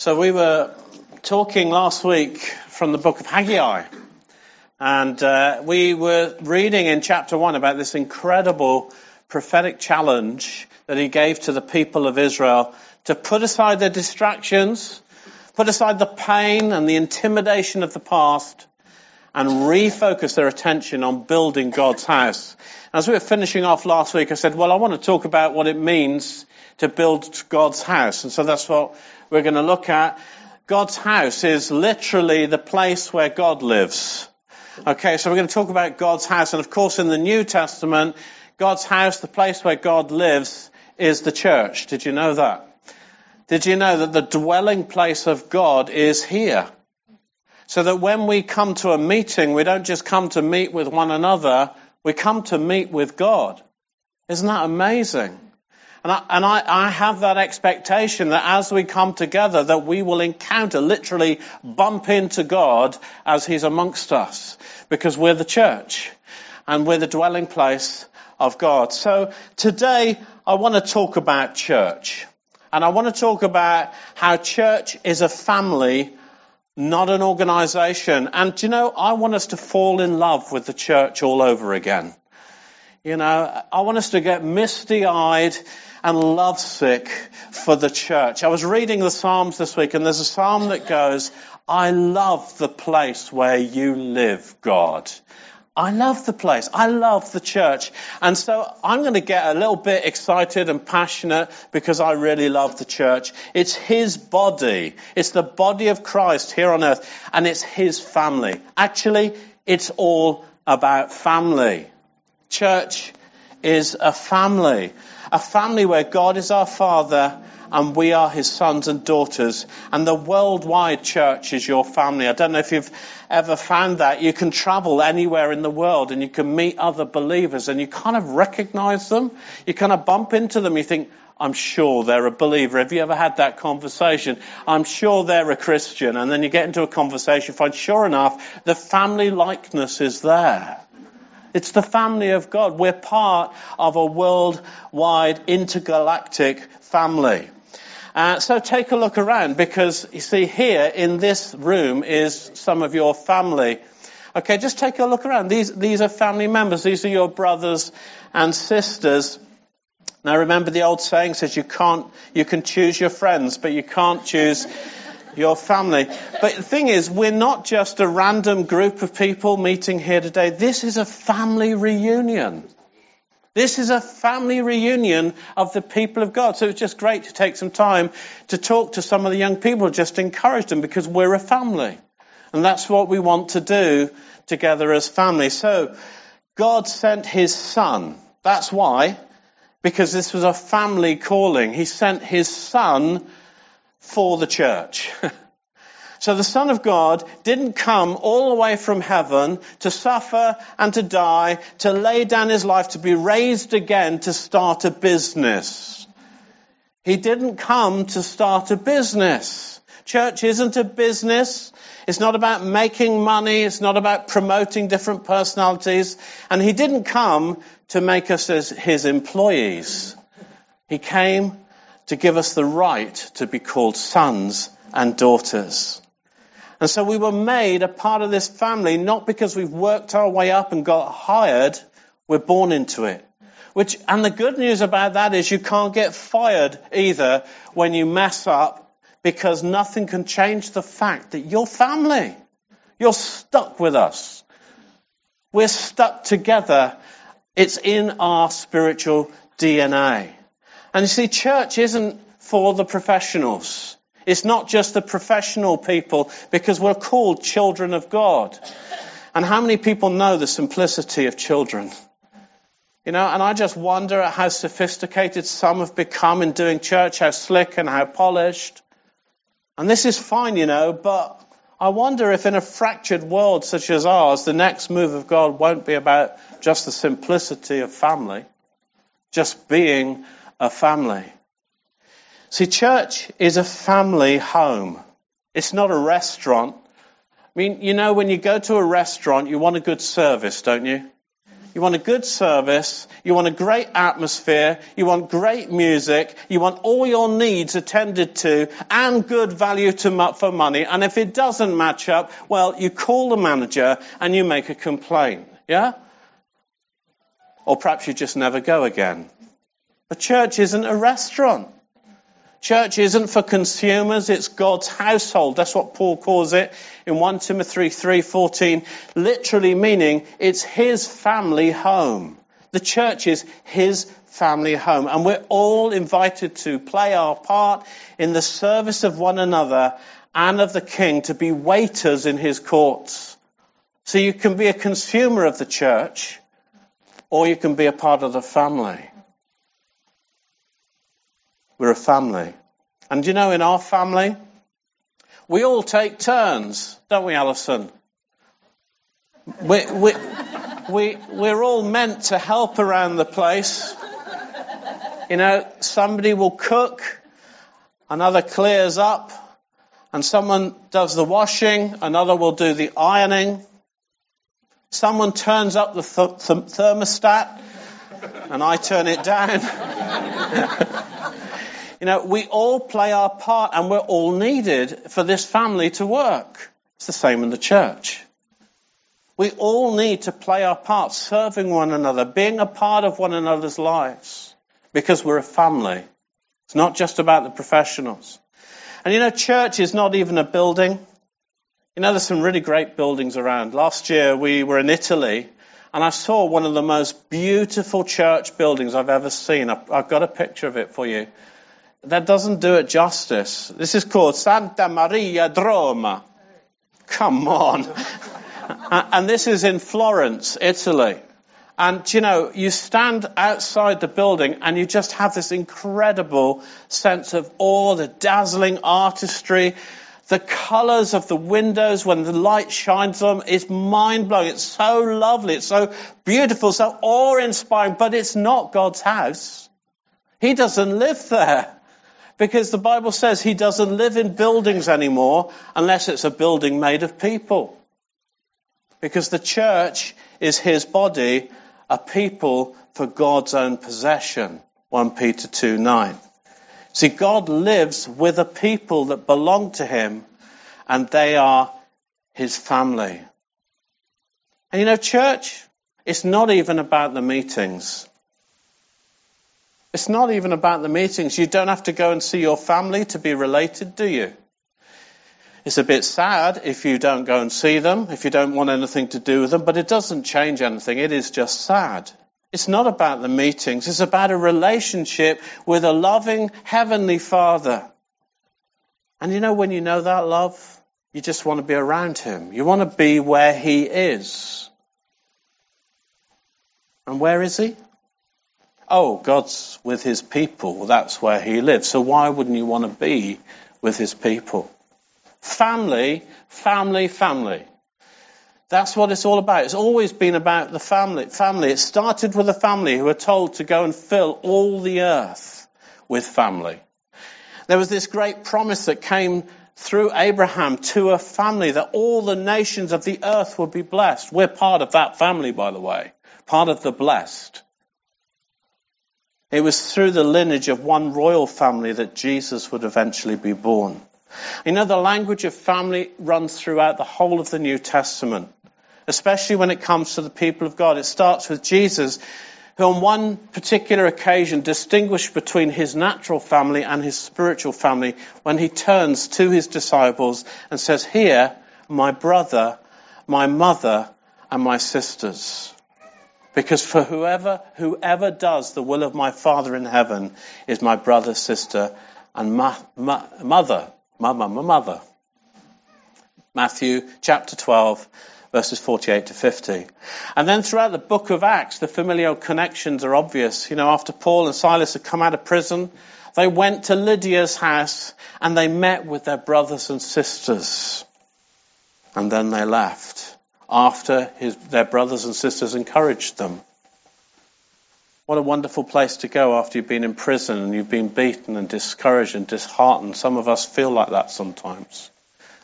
So we were talking last week from the book of Haggai. And uh, we were reading in chapter 1 about this incredible prophetic challenge that he gave to the people of Israel to put aside their distractions, put aside the pain and the intimidation of the past, and refocus their attention on building God's house. As we were finishing off last week, I said, well, I want to talk about what it means to build God's house. And so that's what we're going to look at. God's house is literally the place where God lives. Okay, so we're going to talk about God's house. And of course, in the New Testament, God's house, the place where God lives, is the church. Did you know that? Did you know that the dwelling place of God is here? So that when we come to a meeting, we don't just come to meet with one another, we come to meet with God. Isn't that amazing? And, I, and I, I, have that expectation that as we come together, that we will encounter, literally bump into God as He's amongst us, because we're the church and we're the dwelling place of God. So today I want to talk about church. And I want to talk about how church is a family not an organization. And you know, I want us to fall in love with the church all over again. You know, I want us to get misty eyed and lovesick for the church. I was reading the Psalms this week and there's a Psalm that goes, I love the place where you live, God. I love the place. I love the church. And so I'm going to get a little bit excited and passionate because I really love the church. It's His body. It's the body of Christ here on earth and it's His family. Actually, it's all about family. Church is a family. A family where God is our Father and we are his sons and daughters. And the worldwide church is your family. I don't know if you've ever found that. You can travel anywhere in the world and you can meet other believers and you kind of recognize them. You kind of bump into them. You think, I'm sure they're a believer. Have you ever had that conversation? I'm sure they're a Christian. And then you get into a conversation, find sure enough, the family likeness is there. It's the family of God. We're part of a worldwide intergalactic family. Uh, so take a look around because you see here in this room is some of your family. Okay, just take a look around. These, these are family members. These are your brothers and sisters. Now remember the old saying says you can't, you can choose your friends, but you can't choose your family. But the thing is, we're not just a random group of people meeting here today. This is a family reunion. This is a family reunion of the people of God. So it's just great to take some time to talk to some of the young people, just encourage them because we're a family. And that's what we want to do together as family. So God sent his son. That's why. Because this was a family calling. He sent his son for the church. So the Son of God didn't come all the way from heaven to suffer and to die, to lay down his life, to be raised again, to start a business. He didn't come to start a business. Church isn't a business. It's not about making money. It's not about promoting different personalities. And he didn't come to make us as his employees. He came to give us the right to be called sons and daughters. And so we were made a part of this family, not because we've worked our way up and got hired, we're born into it. Which, and the good news about that is you can't get fired either when you mess up because nothing can change the fact that you're family. You're stuck with us. We're stuck together. It's in our spiritual DNA. And you see, church isn't for the professionals. It's not just the professional people because we're called children of God. And how many people know the simplicity of children? You know, and I just wonder at how sophisticated some have become in doing church, how slick and how polished. And this is fine, you know, but I wonder if in a fractured world such as ours, the next move of God won't be about just the simplicity of family, just being a family. See, church is a family home. It's not a restaurant. I mean, you know, when you go to a restaurant, you want a good service, don't you? you want a good service, you want a great atmosphere, you want great music, you want all your needs attended to, and good value to, for money. And if it doesn't match up, well, you call the manager and you make a complaint. Yeah? Or perhaps you just never go again. The church isn't a restaurant. Church isn't for consumers, it's God's household. That's what Paul calls it in 1 Timothy 3:14, literally meaning it's his family home. The church is his family home and we're all invited to play our part in the service of one another and of the king to be waiters in his courts. So you can be a consumer of the church or you can be a part of the family. We're a family. And you know, in our family, we all take turns, don't we, Alison? We, we, we, we're all meant to help around the place. You know, somebody will cook, another clears up, and someone does the washing, another will do the ironing. Someone turns up the th- th- thermostat, and I turn it down. You know, we all play our part and we're all needed for this family to work. It's the same in the church. We all need to play our part, serving one another, being a part of one another's lives, because we're a family. It's not just about the professionals. And you know, church is not even a building. You know, there's some really great buildings around. Last year we were in Italy and I saw one of the most beautiful church buildings I've ever seen. I've got a picture of it for you that doesn't do it justice. This is called Santa Maria Droma. Come on. and this is in Florence, Italy. And you know, you stand outside the building and you just have this incredible sense of awe, the dazzling artistry, the colors of the windows when the light shines on. It's mind blowing. It's so lovely. It's so beautiful, so awe inspiring, but it's not God's house. He doesn't live there. Because the Bible says he doesn't live in buildings anymore unless it's a building made of people. Because the church is his body, a people for God's own possession. 1 Peter 2 9. See, God lives with a people that belong to him, and they are his family. And you know, church, it's not even about the meetings. It's not even about the meetings. You don't have to go and see your family to be related, do you? It's a bit sad if you don't go and see them, if you don't want anything to do with them, but it doesn't change anything. It is just sad. It's not about the meetings. It's about a relationship with a loving Heavenly Father. And you know, when you know that love, you just want to be around Him. You want to be where He is. And where is He? Oh, God's with his people. That's where he lives. So why wouldn't you want to be with his people? Family, family, family. That's what it's all about. It's always been about the family. Family. It started with a family who were told to go and fill all the earth with family. There was this great promise that came through Abraham to a family that all the nations of the earth would be blessed. We're part of that family, by the way. Part of the blessed. It was through the lineage of one royal family that Jesus would eventually be born. You know, the language of family runs throughout the whole of the New Testament, especially when it comes to the people of God. It starts with Jesus, who on one particular occasion distinguished between his natural family and his spiritual family when he turns to his disciples and says, Here, my brother, my mother, and my sisters. Because for whoever, whoever does the will of my Father in heaven is my brother, sister, and ma- ma- mother. Mama, my mother. Matthew chapter 12, verses 48 to 50. And then throughout the book of Acts, the familial connections are obvious. You know, after Paul and Silas had come out of prison, they went to Lydia's house and they met with their brothers and sisters. And then they left after his, their brothers and sisters encouraged them. What a wonderful place to go after you've been in prison and you've been beaten and discouraged and disheartened. Some of us feel like that sometimes.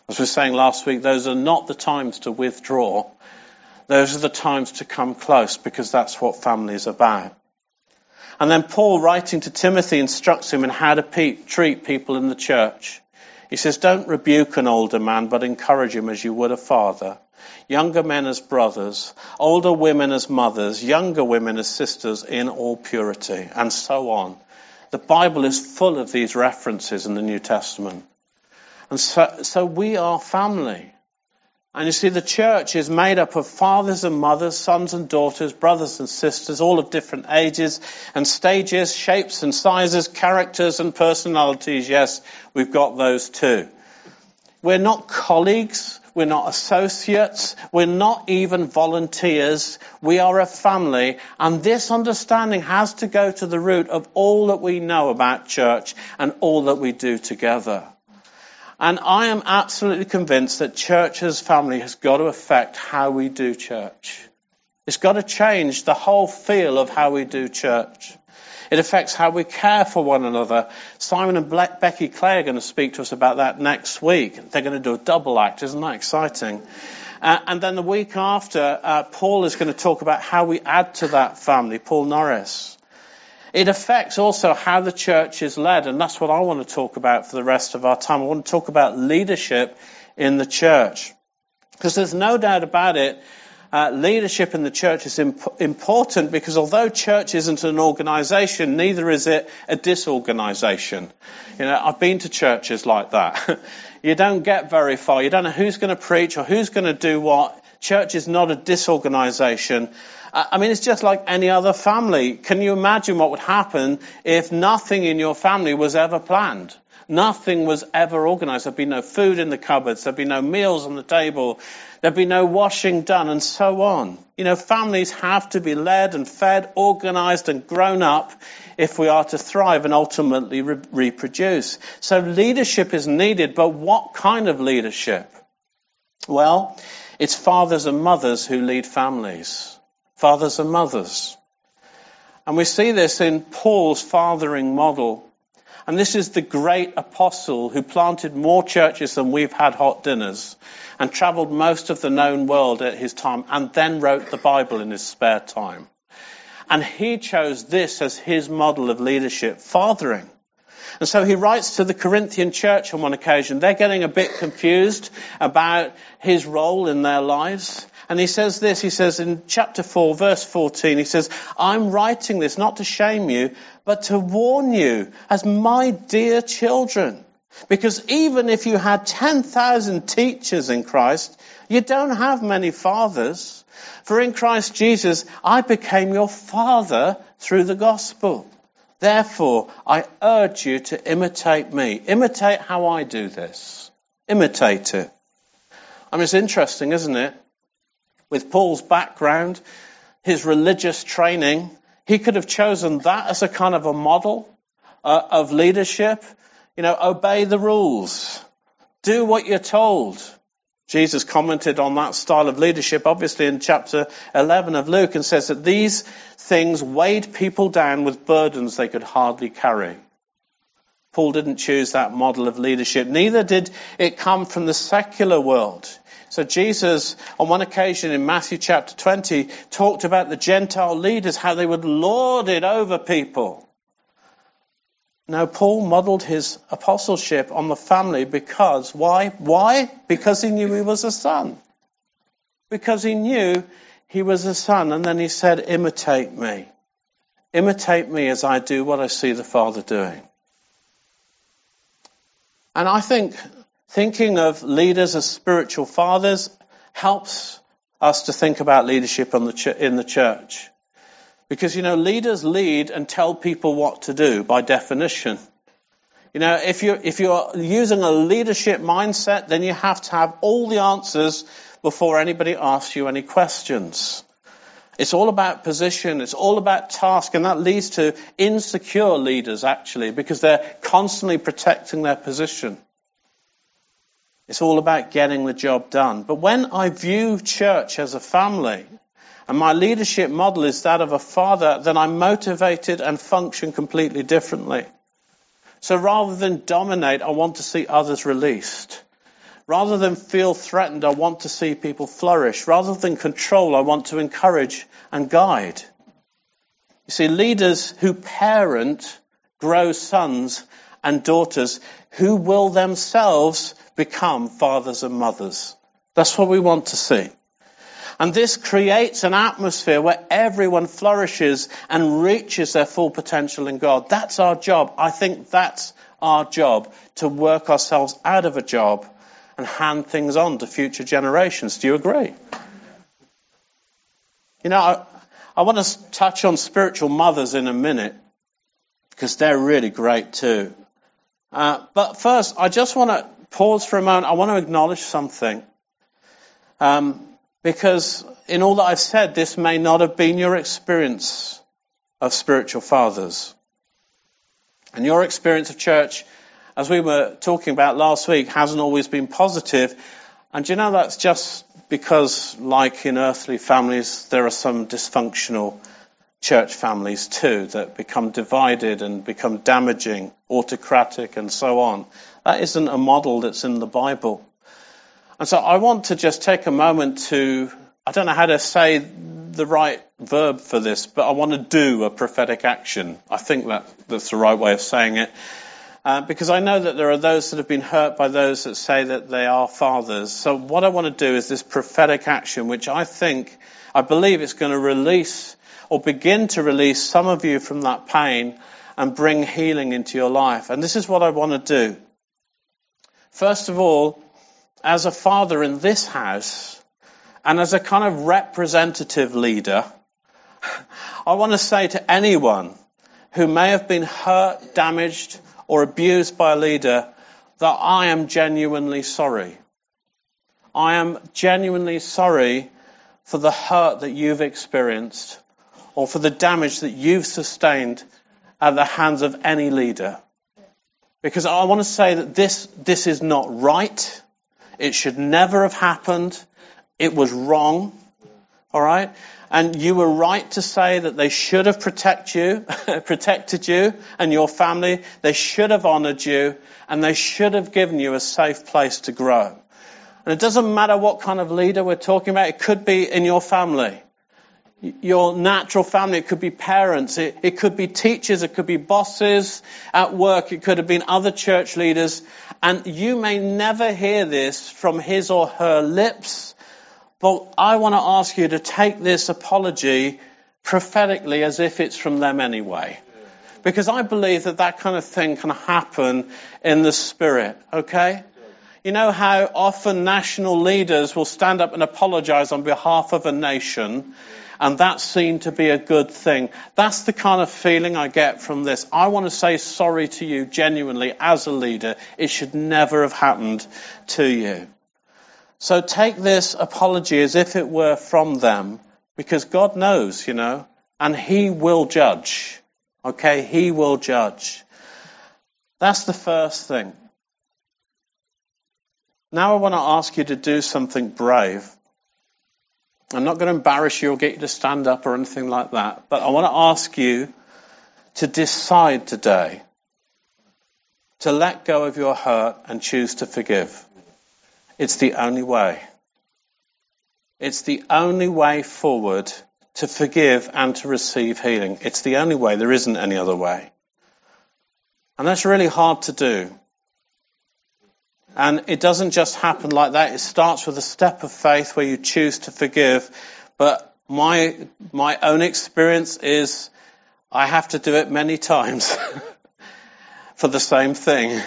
As we were saying last week, those are not the times to withdraw. those are the times to come close because that's what family is about. And then Paul, writing to Timothy, instructs him in how to pe- treat people in the church. He says, Don't rebuke an older man, but encourage him as you would a father. Younger men as brothers, older women as mothers, younger women as sisters in all purity, and so on. The Bible is full of these references in the New Testament. And so, so we are family. And you see, the church is made up of fathers and mothers, sons and daughters, brothers and sisters, all of different ages and stages, shapes and sizes, characters and personalities. Yes, we've got those too. We're not colleagues. We're not associates. We're not even volunteers. We are a family. And this understanding has to go to the root of all that we know about church and all that we do together. And I am absolutely convinced that church as family has got to affect how we do church. It's got to change the whole feel of how we do church. It affects how we care for one another. Simon and Becky Clay are going to speak to us about that next week. They're going to do a double act. Isn't that exciting? Uh, and then the week after, uh, Paul is going to talk about how we add to that family, Paul Norris. It affects also how the church is led, and that's what I want to talk about for the rest of our time. I want to talk about leadership in the church. Because there's no doubt about it, uh, leadership in the church is imp- important because although church isn't an organization, neither is it a disorganization. You know, I've been to churches like that. you don't get very far. You don't know who's going to preach or who's going to do what. Church is not a disorganization. I mean, it's just like any other family. Can you imagine what would happen if nothing in your family was ever planned? Nothing was ever organized. There'd be no food in the cupboards. There'd be no meals on the table. There'd be no washing done and so on. You know, families have to be led and fed, organized and grown up if we are to thrive and ultimately re- reproduce. So leadership is needed, but what kind of leadership? Well, it's fathers and mothers who lead families fathers and mothers. And we see this in Paul's fathering model. And this is the great apostle who planted more churches than we've had hot dinners and traveled most of the known world at his time and then wrote the Bible in his spare time. And he chose this as his model of leadership, fathering. And so he writes to the Corinthian church on one occasion. They're getting a bit confused about his role in their lives. And he says this, he says in chapter 4, verse 14, he says, I'm writing this not to shame you, but to warn you as my dear children. Because even if you had 10,000 teachers in Christ, you don't have many fathers. For in Christ Jesus, I became your father through the gospel. Therefore, I urge you to imitate me. Imitate how I do this. Imitate it. I mean, it's interesting, isn't it? With Paul's background, his religious training, he could have chosen that as a kind of a model uh, of leadership. You know, obey the rules. Do what you're told. Jesus commented on that style of leadership, obviously, in chapter 11 of Luke, and says that these things weighed people down with burdens they could hardly carry. Paul didn't choose that model of leadership. Neither did it come from the secular world. So Jesus, on one occasion in Matthew chapter 20, talked about the Gentile leaders, how they would lord it over people. Now, Paul modeled his apostleship on the family because, why? Why? Because he knew he was a son. Because he knew he was a son. And then he said, imitate me. Imitate me as I do what I see the Father doing. And I think thinking of leaders as spiritual fathers helps us to think about leadership the in the church. Because, you know, leaders lead and tell people what to do by definition. You know, if you're, if you're using a leadership mindset, then you have to have all the answers before anybody asks you any questions. It's all about position, it's all about task, and that leads to insecure leaders actually, because they're constantly protecting their position. It's all about getting the job done. But when I view church as a family, and my leadership model is that of a father, then I'm motivated and function completely differently. So rather than dominate, I want to see others released. Rather than feel threatened, I want to see people flourish. Rather than control, I want to encourage and guide. You see, leaders who parent grow sons and daughters who will themselves become fathers and mothers. That's what we want to see. And this creates an atmosphere where everyone flourishes and reaches their full potential in God. That's our job. I think that's our job to work ourselves out of a job and hand things on to future generations. Do you agree? You know, I, I want to touch on spiritual mothers in a minute because they're really great too. Uh, but first, I just want to pause for a moment. I want to acknowledge something. Um, because in all that I've said, this may not have been your experience of spiritual fathers. And your experience of church, as we were talking about last week, hasn't always been positive. And you know that's just because, like in earthly families, there are some dysfunctional church families too that become divided and become damaging, autocratic, and so on. That isn't a model that's in the Bible. And so I want to just take a moment to, I don't know how to say the right verb for this, but I want to do a prophetic action. I think that that's the right way of saying it. Uh, because I know that there are those that have been hurt by those that say that they are fathers. So what I want to do is this prophetic action, which I think, I believe it's going to release or begin to release some of you from that pain and bring healing into your life. And this is what I want to do. First of all, as a father in this house and as a kind of representative leader, I want to say to anyone who may have been hurt, damaged, or abused by a leader that I am genuinely sorry. I am genuinely sorry for the hurt that you've experienced or for the damage that you've sustained at the hands of any leader. Because I want to say that this, this is not right. It should never have happened. It was wrong. All right? And you were right to say that they should have protect you, protected you and your family. They should have honored you and they should have given you a safe place to grow. And it doesn't matter what kind of leader we're talking about. It could be in your family your natural family. It could be parents. It, it, could be teachers. It could be bosses at work. It could have been other church leaders. And you may never hear this from his or her lips. But I want to ask you to take this apology prophetically as if it's from them anyway. Because I believe that that kind of thing can happen in the spirit. Okay? You know how often national leaders will stand up and apologize on behalf of a nation and that's seen to be a good thing. That's the kind of feeling I get from this. I want to say sorry to you genuinely as a leader. It should never have happened to you. So take this apology as if it were from them, because God knows, you know, and He will judge. Okay? He will judge. That's the first thing. Now I want to ask you to do something brave. I'm not going to embarrass you or get you to stand up or anything like that, but I want to ask you to decide today to let go of your hurt and choose to forgive. It's the only way. It's the only way forward to forgive and to receive healing. It's the only way. There isn't any other way. And that's really hard to do. And it doesn't just happen like that. It starts with a step of faith where you choose to forgive. But my, my own experience is I have to do it many times for the same thing.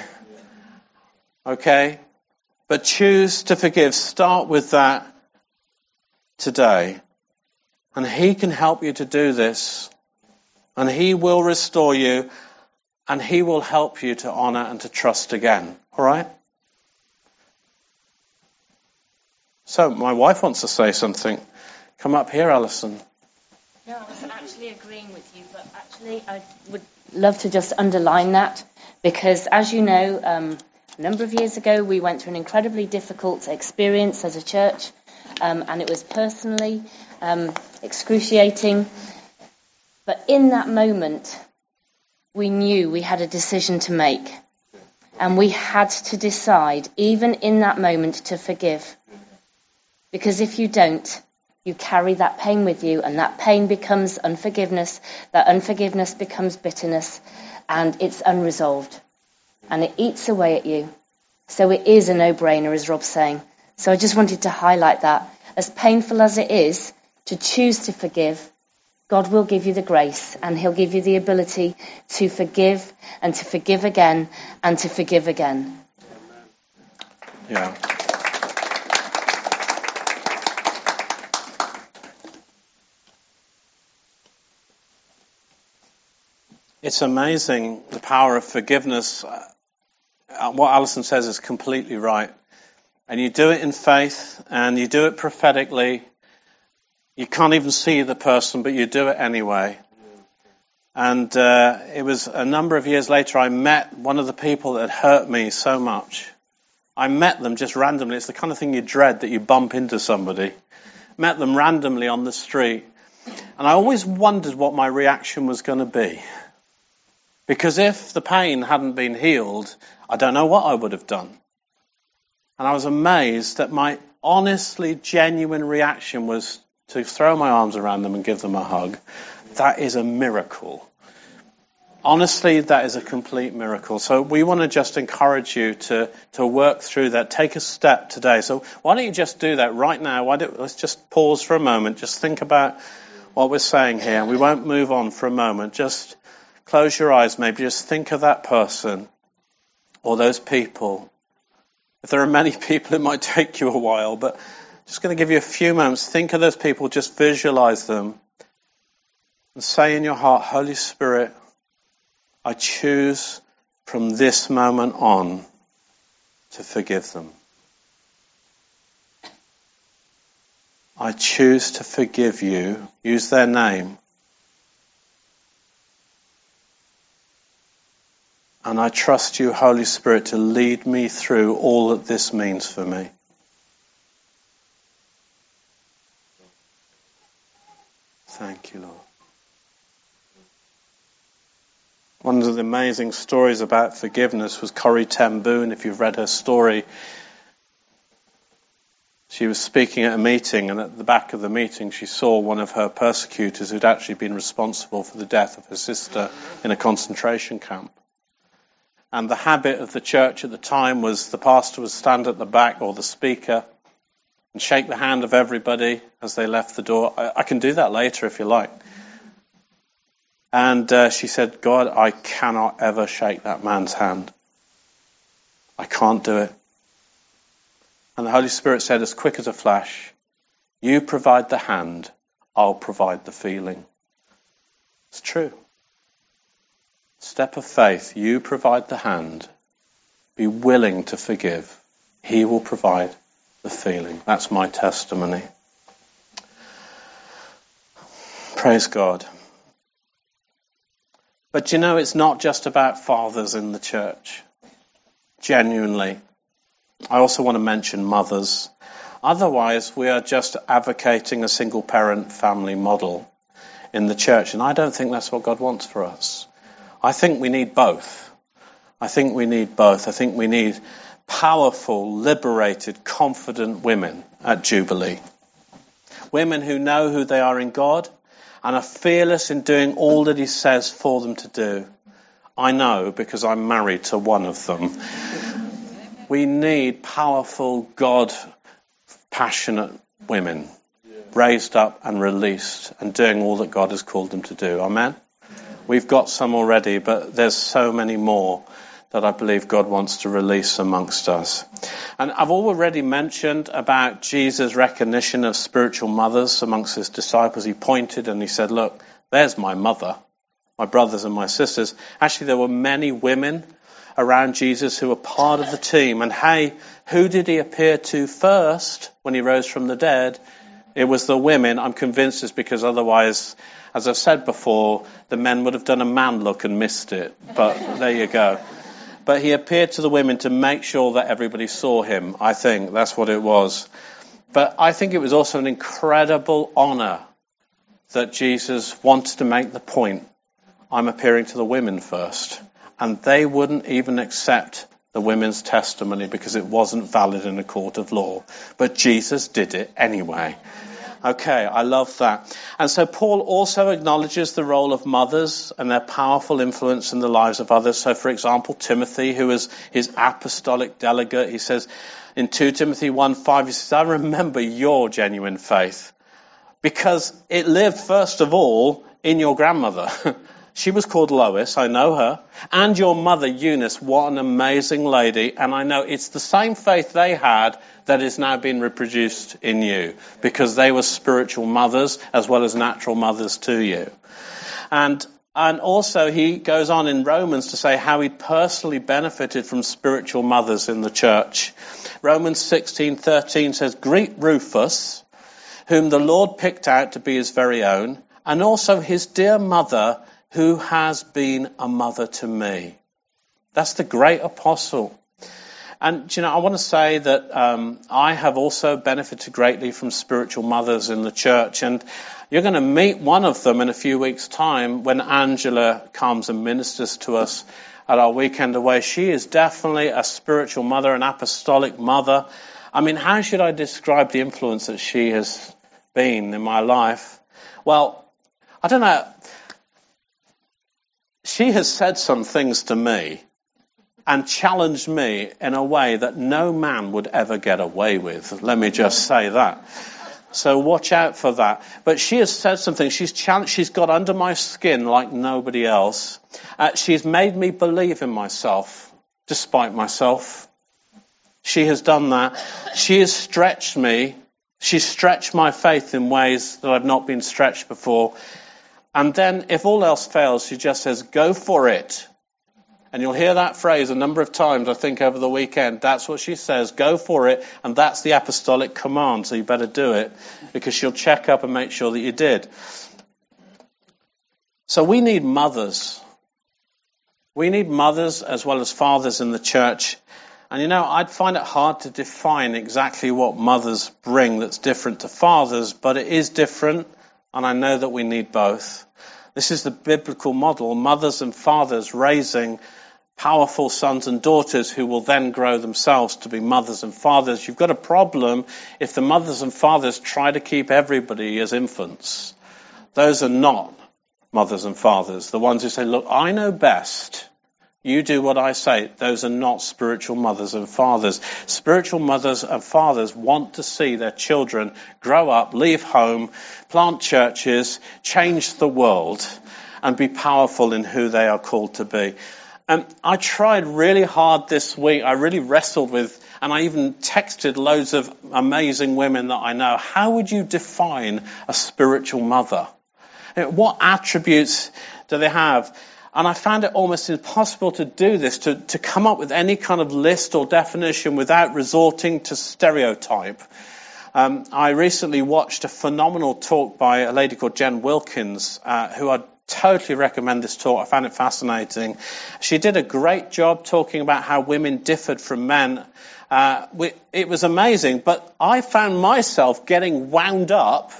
Okay? But choose to forgive. Start with that today. And He can help you to do this. And He will restore you. And He will help you to honor and to trust again. Alright? So, my wife wants to say something. Come up here, Alison. No, I was actually agreeing with you, but actually, I would love to just underline that because, as you know, um, a number of years ago, we went through an incredibly difficult experience as a church, um, and it was personally um, excruciating. But in that moment, we knew we had a decision to make. And we had to decide, even in that moment, to forgive. Because if you don't, you carry that pain with you, and that pain becomes unforgiveness. That unforgiveness becomes bitterness, and it's unresolved. And it eats away at you. So it is a no brainer, as Rob's saying. So I just wanted to highlight that. As painful as it is to choose to forgive, God will give you the grace and He'll give you the ability to forgive and to forgive again and to forgive again. Yeah. It's amazing the power of forgiveness. Uh, what Alison says is completely right. And you do it in faith and you do it prophetically. You can't even see the person, but you do it anyway. And uh, it was a number of years later I met one of the people that hurt me so much. I met them just randomly. It's the kind of thing you dread that you bump into somebody. Met them randomly on the street. And I always wondered what my reaction was going to be. Because if the pain hadn't been healed, I don't know what I would have done. And I was amazed that my honestly genuine reaction was to throw my arms around them and give them a hug. That is a miracle. Honestly, that is a complete miracle. So we want to just encourage you to, to work through that. Take a step today. So why don't you just do that right now? Why don't, let's just pause for a moment. Just think about what we're saying here. We won't move on for a moment. Just Close your eyes, maybe just think of that person or those people. If there are many people, it might take you a while, but just going to give you a few moments. Think of those people, just visualize them, and say in your heart, Holy Spirit, I choose from this moment on to forgive them. I choose to forgive you. Use their name. And I trust you, Holy Spirit, to lead me through all that this means for me. Thank you, Lord. One of the amazing stories about forgiveness was Corrie Ten Boom. If you've read her story, she was speaking at a meeting, and at the back of the meeting, she saw one of her persecutors who'd actually been responsible for the death of her sister in a concentration camp. And the habit of the church at the time was the pastor would stand at the back or the speaker and shake the hand of everybody as they left the door. I, I can do that later if you like. And uh, she said, God, I cannot ever shake that man's hand. I can't do it. And the Holy Spirit said, as quick as a flash, You provide the hand, I'll provide the feeling. It's true. Step of faith, you provide the hand. Be willing to forgive. He will provide the feeling. That's my testimony. Praise God. But you know, it's not just about fathers in the church. Genuinely. I also want to mention mothers. Otherwise, we are just advocating a single parent family model in the church. And I don't think that's what God wants for us. I think we need both. I think we need both. I think we need powerful, liberated, confident women at Jubilee. Women who know who they are in God and are fearless in doing all that He says for them to do. I know because I'm married to one of them. We need powerful, God passionate women raised up and released and doing all that God has called them to do. Amen? We've got some already, but there's so many more that I believe God wants to release amongst us. And I've already mentioned about Jesus' recognition of spiritual mothers amongst his disciples. He pointed and he said, Look, there's my mother, my brothers and my sisters. Actually, there were many women around Jesus who were part of the team. And hey, who did he appear to first when he rose from the dead? It was the women. I'm convinced it's because otherwise as I've said before, the men would have done a man look and missed it. But there you go. But he appeared to the women to make sure that everybody saw him. I think that's what it was. But I think it was also an incredible honor that Jesus wanted to make the point I'm appearing to the women first. And they wouldn't even accept the women's testimony because it wasn't valid in a court of law. But Jesus did it anyway. Okay, I love that. And so Paul also acknowledges the role of mothers and their powerful influence in the lives of others. So, for example, Timothy, who is his apostolic delegate, he says in 2 Timothy 1 5, he says, I remember your genuine faith because it lived, first of all, in your grandmother. She was called Lois, I know her. And your mother, Eunice, what an amazing lady. And I know it's the same faith they had that is now being reproduced in you because they were spiritual mothers as well as natural mothers to you. And and also he goes on in Romans to say how he personally benefited from spiritual mothers in the church. Romans 16:13 says greet Rufus whom the Lord picked out to be his very own and also his dear mother who has been a mother to me. That's the great apostle. And, you know, I want to say that um, I have also benefited greatly from spiritual mothers in the church. And you're going to meet one of them in a few weeks' time when Angela comes and ministers to us at our weekend away. She is definitely a spiritual mother, an apostolic mother. I mean, how should I describe the influence that she has been in my life? Well, I don't know she has said some things to me and challenged me in a way that no man would ever get away with. Let me just say that. So watch out for that. But she has said something. She's challenged, she's got under my skin like nobody else. Uh, she's made me believe in myself, despite myself. She has done that. She has stretched me. She's stretched my faith in ways that I've not been stretched before. And then, if all else fails, she just says, go for it. And you'll hear that phrase a number of times, I think, over the weekend. That's what she says. Go for it. And that's the apostolic command. So you better do it because she'll check up and make sure that you did. So we need mothers. We need mothers as well as fathers in the church. And you know, I'd find it hard to define exactly what mothers bring that's different to fathers, but it is different. And I know that we need both. This is the biblical model mothers and fathers raising powerful sons and daughters who will then grow themselves to be mothers and fathers. You've got a problem if the mothers and fathers try to keep everybody as infants. Those are not mothers and fathers. The ones who say, look, I know best. You do what I say. Those are not spiritual mothers and fathers. Spiritual mothers and fathers want to see their children grow up, leave home, plant churches, change the world, and be powerful in who they are called to be. And I tried really hard this week. I really wrestled with, and I even texted loads of amazing women that I know. How would you define a spiritual mother? What attributes do they have? And I found it almost impossible to do this, to, to come up with any kind of list or definition without resorting to stereotype. Um, I recently watched a phenomenal talk by a lady called Jen Wilkins, uh, who I totally recommend this talk. I found it fascinating. She did a great job talking about how women differed from men. Uh, we, it was amazing, but I found myself getting wound up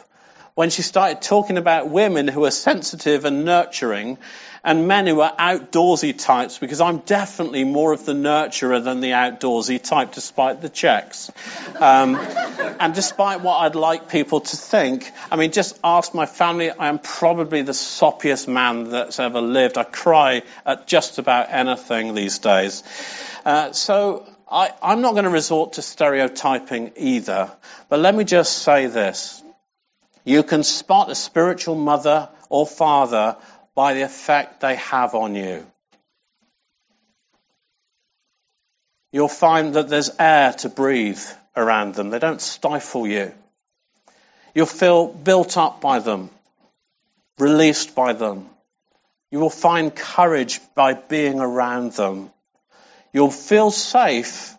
when she started talking about women who are sensitive and nurturing and men who are outdoorsy types because I'm definitely more of the nurturer than the outdoorsy type despite the checks. Um, and despite what I'd like people to think, I mean, just ask my family, I am probably the soppiest man that's ever lived. I cry at just about anything these days. Uh, so I, I'm not going to resort to stereotyping either, but let me just say this. You can spot a spiritual mother or father by the effect they have on you. You'll find that there's air to breathe around them. They don't stifle you. You'll feel built up by them, released by them. You will find courage by being around them. You'll feel safe,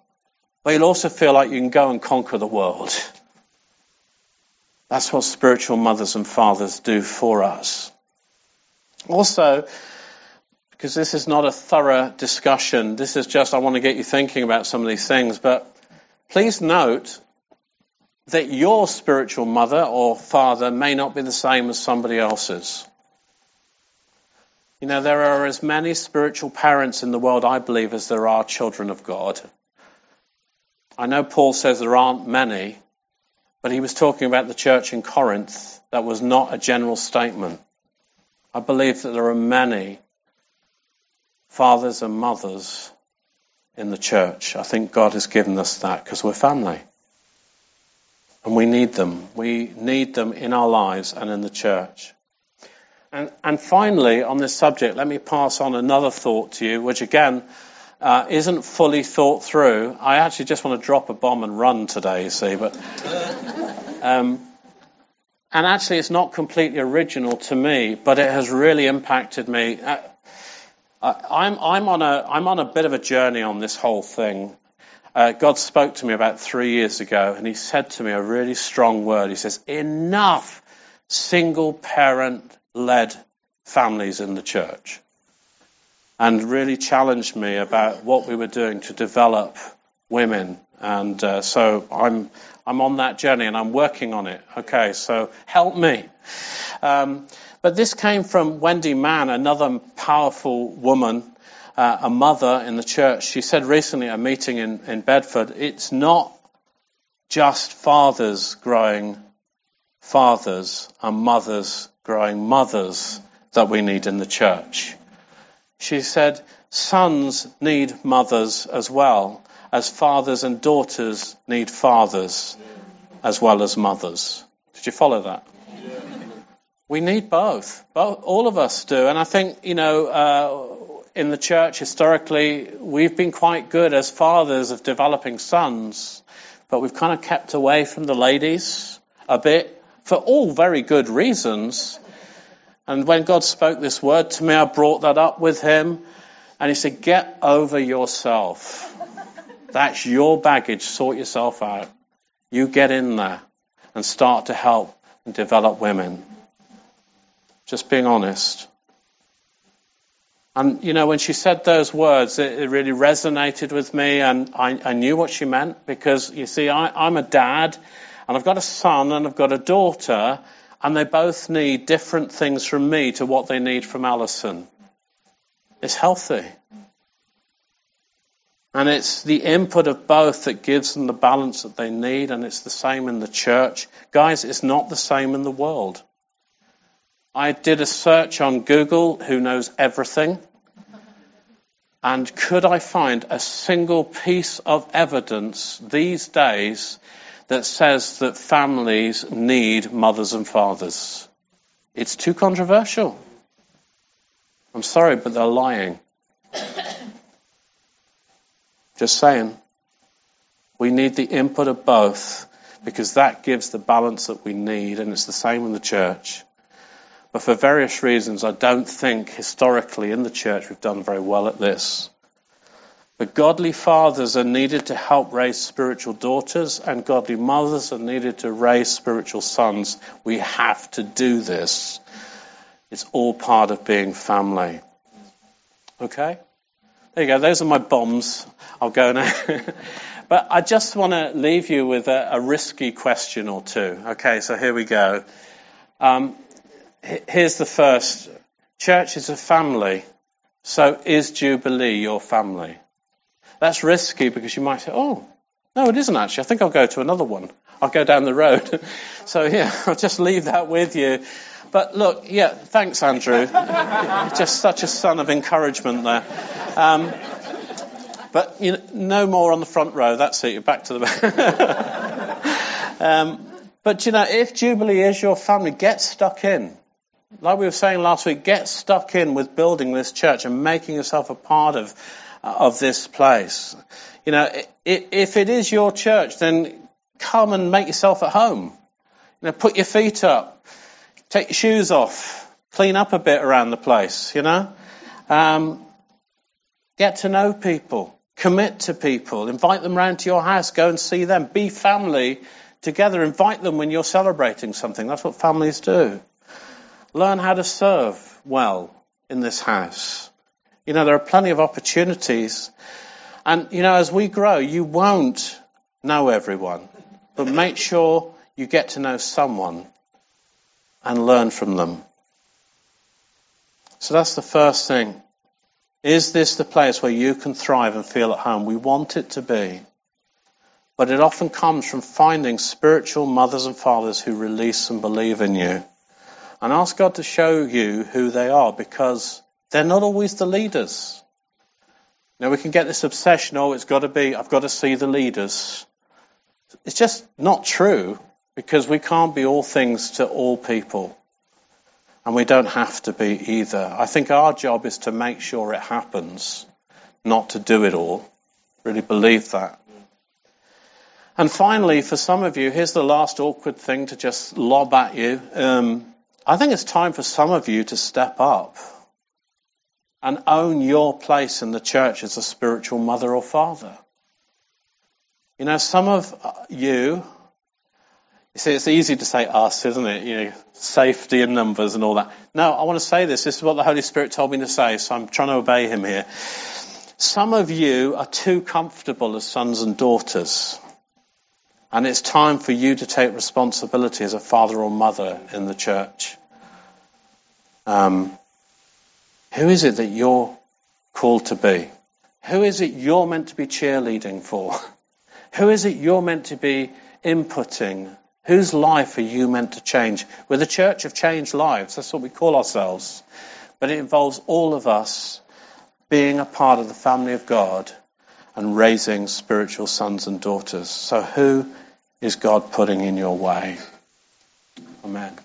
but you'll also feel like you can go and conquer the world. That's what spiritual mothers and fathers do for us. Also, because this is not a thorough discussion, this is just, I want to get you thinking about some of these things, but please note that your spiritual mother or father may not be the same as somebody else's. You know, there are as many spiritual parents in the world, I believe, as there are children of God. I know Paul says there aren't many, but he was talking about the church in Corinth. That was not a general statement. I believe that there are many fathers and mothers in the church. I think God has given us that because we're family. And we need them. We need them in our lives and in the church. And, and finally, on this subject, let me pass on another thought to you, which again uh, isn't fully thought through. I actually just want to drop a bomb and run today, you see, but. Um, and actually, it's not completely original to me, but it has really impacted me. Uh, I'm, I'm, on a, I'm on a bit of a journey on this whole thing. Uh, God spoke to me about three years ago, and He said to me a really strong word. He says, Enough single parent led families in the church and really challenged me about what we were doing to develop women. And uh, so I'm I'm on that journey and I'm working on it. Okay, so help me. Um, but this came from Wendy Mann, another powerful woman, uh, a mother in the church. She said recently at a meeting in, in Bedford, it's not just fathers growing fathers and mothers growing mothers that we need in the church. She said, sons need mothers as well, as fathers and daughters need fathers as well as mothers. Did you follow that? We need both. both. All of us do. And I think, you know, uh, in the church historically, we've been quite good as fathers of developing sons, but we've kind of kept away from the ladies a bit for all very good reasons. And when God spoke this word to me, I brought that up with him. And he said, Get over yourself. That's your baggage. Sort yourself out. You get in there and start to help and develop women. Just being honest. And, you know, when she said those words, it, it really resonated with me, and I, I, knew what she meant because, you see, I, I'm a dad, and I've got a son, and I've got a daughter, and they both need different things from me to what they need from Alison. It's healthy. And it's the input of both that gives them the balance that they need, and it's the same in the church. Guys, it's not the same in the world. I did a search on Google, who knows everything, and could I find a single piece of evidence these days that says that families need mothers and fathers. It's too controversial. I'm sorry, but they're lying. Just saying. We need the input of both because that gives the balance that we need, and it's the same in the church. But for various reasons, I don't think historically in the church we've done very well at this. But godly fathers are needed to help raise spiritual daughters, and godly mothers are needed to raise spiritual sons. We have to do this. It's all part of being family. Okay? There you go. Those are my bombs. I'll go now. but I just want to leave you with a, a, risky question or two. Okay, so here we go. Um, here's the first. Church is a family. So is Jubilee your family? That's risky because you might say, oh, no, it isn't actually. I think I'll go to another one. I'll go down the road. so, yeah, I'll just leave that with you. But look, yeah, thanks, Andrew. just such a son of encouragement there. Um, but you know, no more on the front row. That's it. You're back to the back. um, but you know, if Jubilee is your family, get stuck in. Like we were saying last week, get stuck in with building this church and making yourself a part of of this place. You know, if it is your church, then come and make yourself at home. You know, put your feet up, take your shoes off, clean up a bit around the place. You know, um, get to know people, commit to people, invite them round to your house, go and see them, be family together. Invite them when you're celebrating something. That's what families do. Learn how to serve well in this house. You know, there are plenty of opportunities. And, you know, as we grow, you won't know everyone, but make sure you get to know someone and learn from them. So that's the first thing. Is this the place where you can thrive and feel at home? We want it to be. But it often comes from finding spiritual mothers and fathers who release and believe in you. And ask God to show you who they are because they're not always the leaders. Now we can get this obsession, oh, it's got to be, I've got to see the leaders. It's just not true because we can't be all things to all people. And we don't have to be either. I think our job is to make sure it happens, not to do it all. Really believe that. And finally, for some of you, here's the last awkward thing to just lob at you. Um, I think it's time for some of you to step up and own your place in the church as a spiritual mother or father. You know, some of you, you see, it's easy to say us, isn't it? You know, safety in numbers and all that. No, I want to say this. This is what the Holy Spirit told me to say, so I'm trying to obey Him here. Some of you are too comfortable as sons and daughters. And it's time for you to take responsibility as a father or mother in the church. Um, who is it that you're called to be? Who is it you're meant to be cheerleading for? Who is it you're meant to be inputting? Whose life are you meant to change? We're the church of changed lives. That's what we call ourselves. But it involves all of us being a part of the family of God and raising spiritual sons and daughters. So, who is God putting in your way? Amen.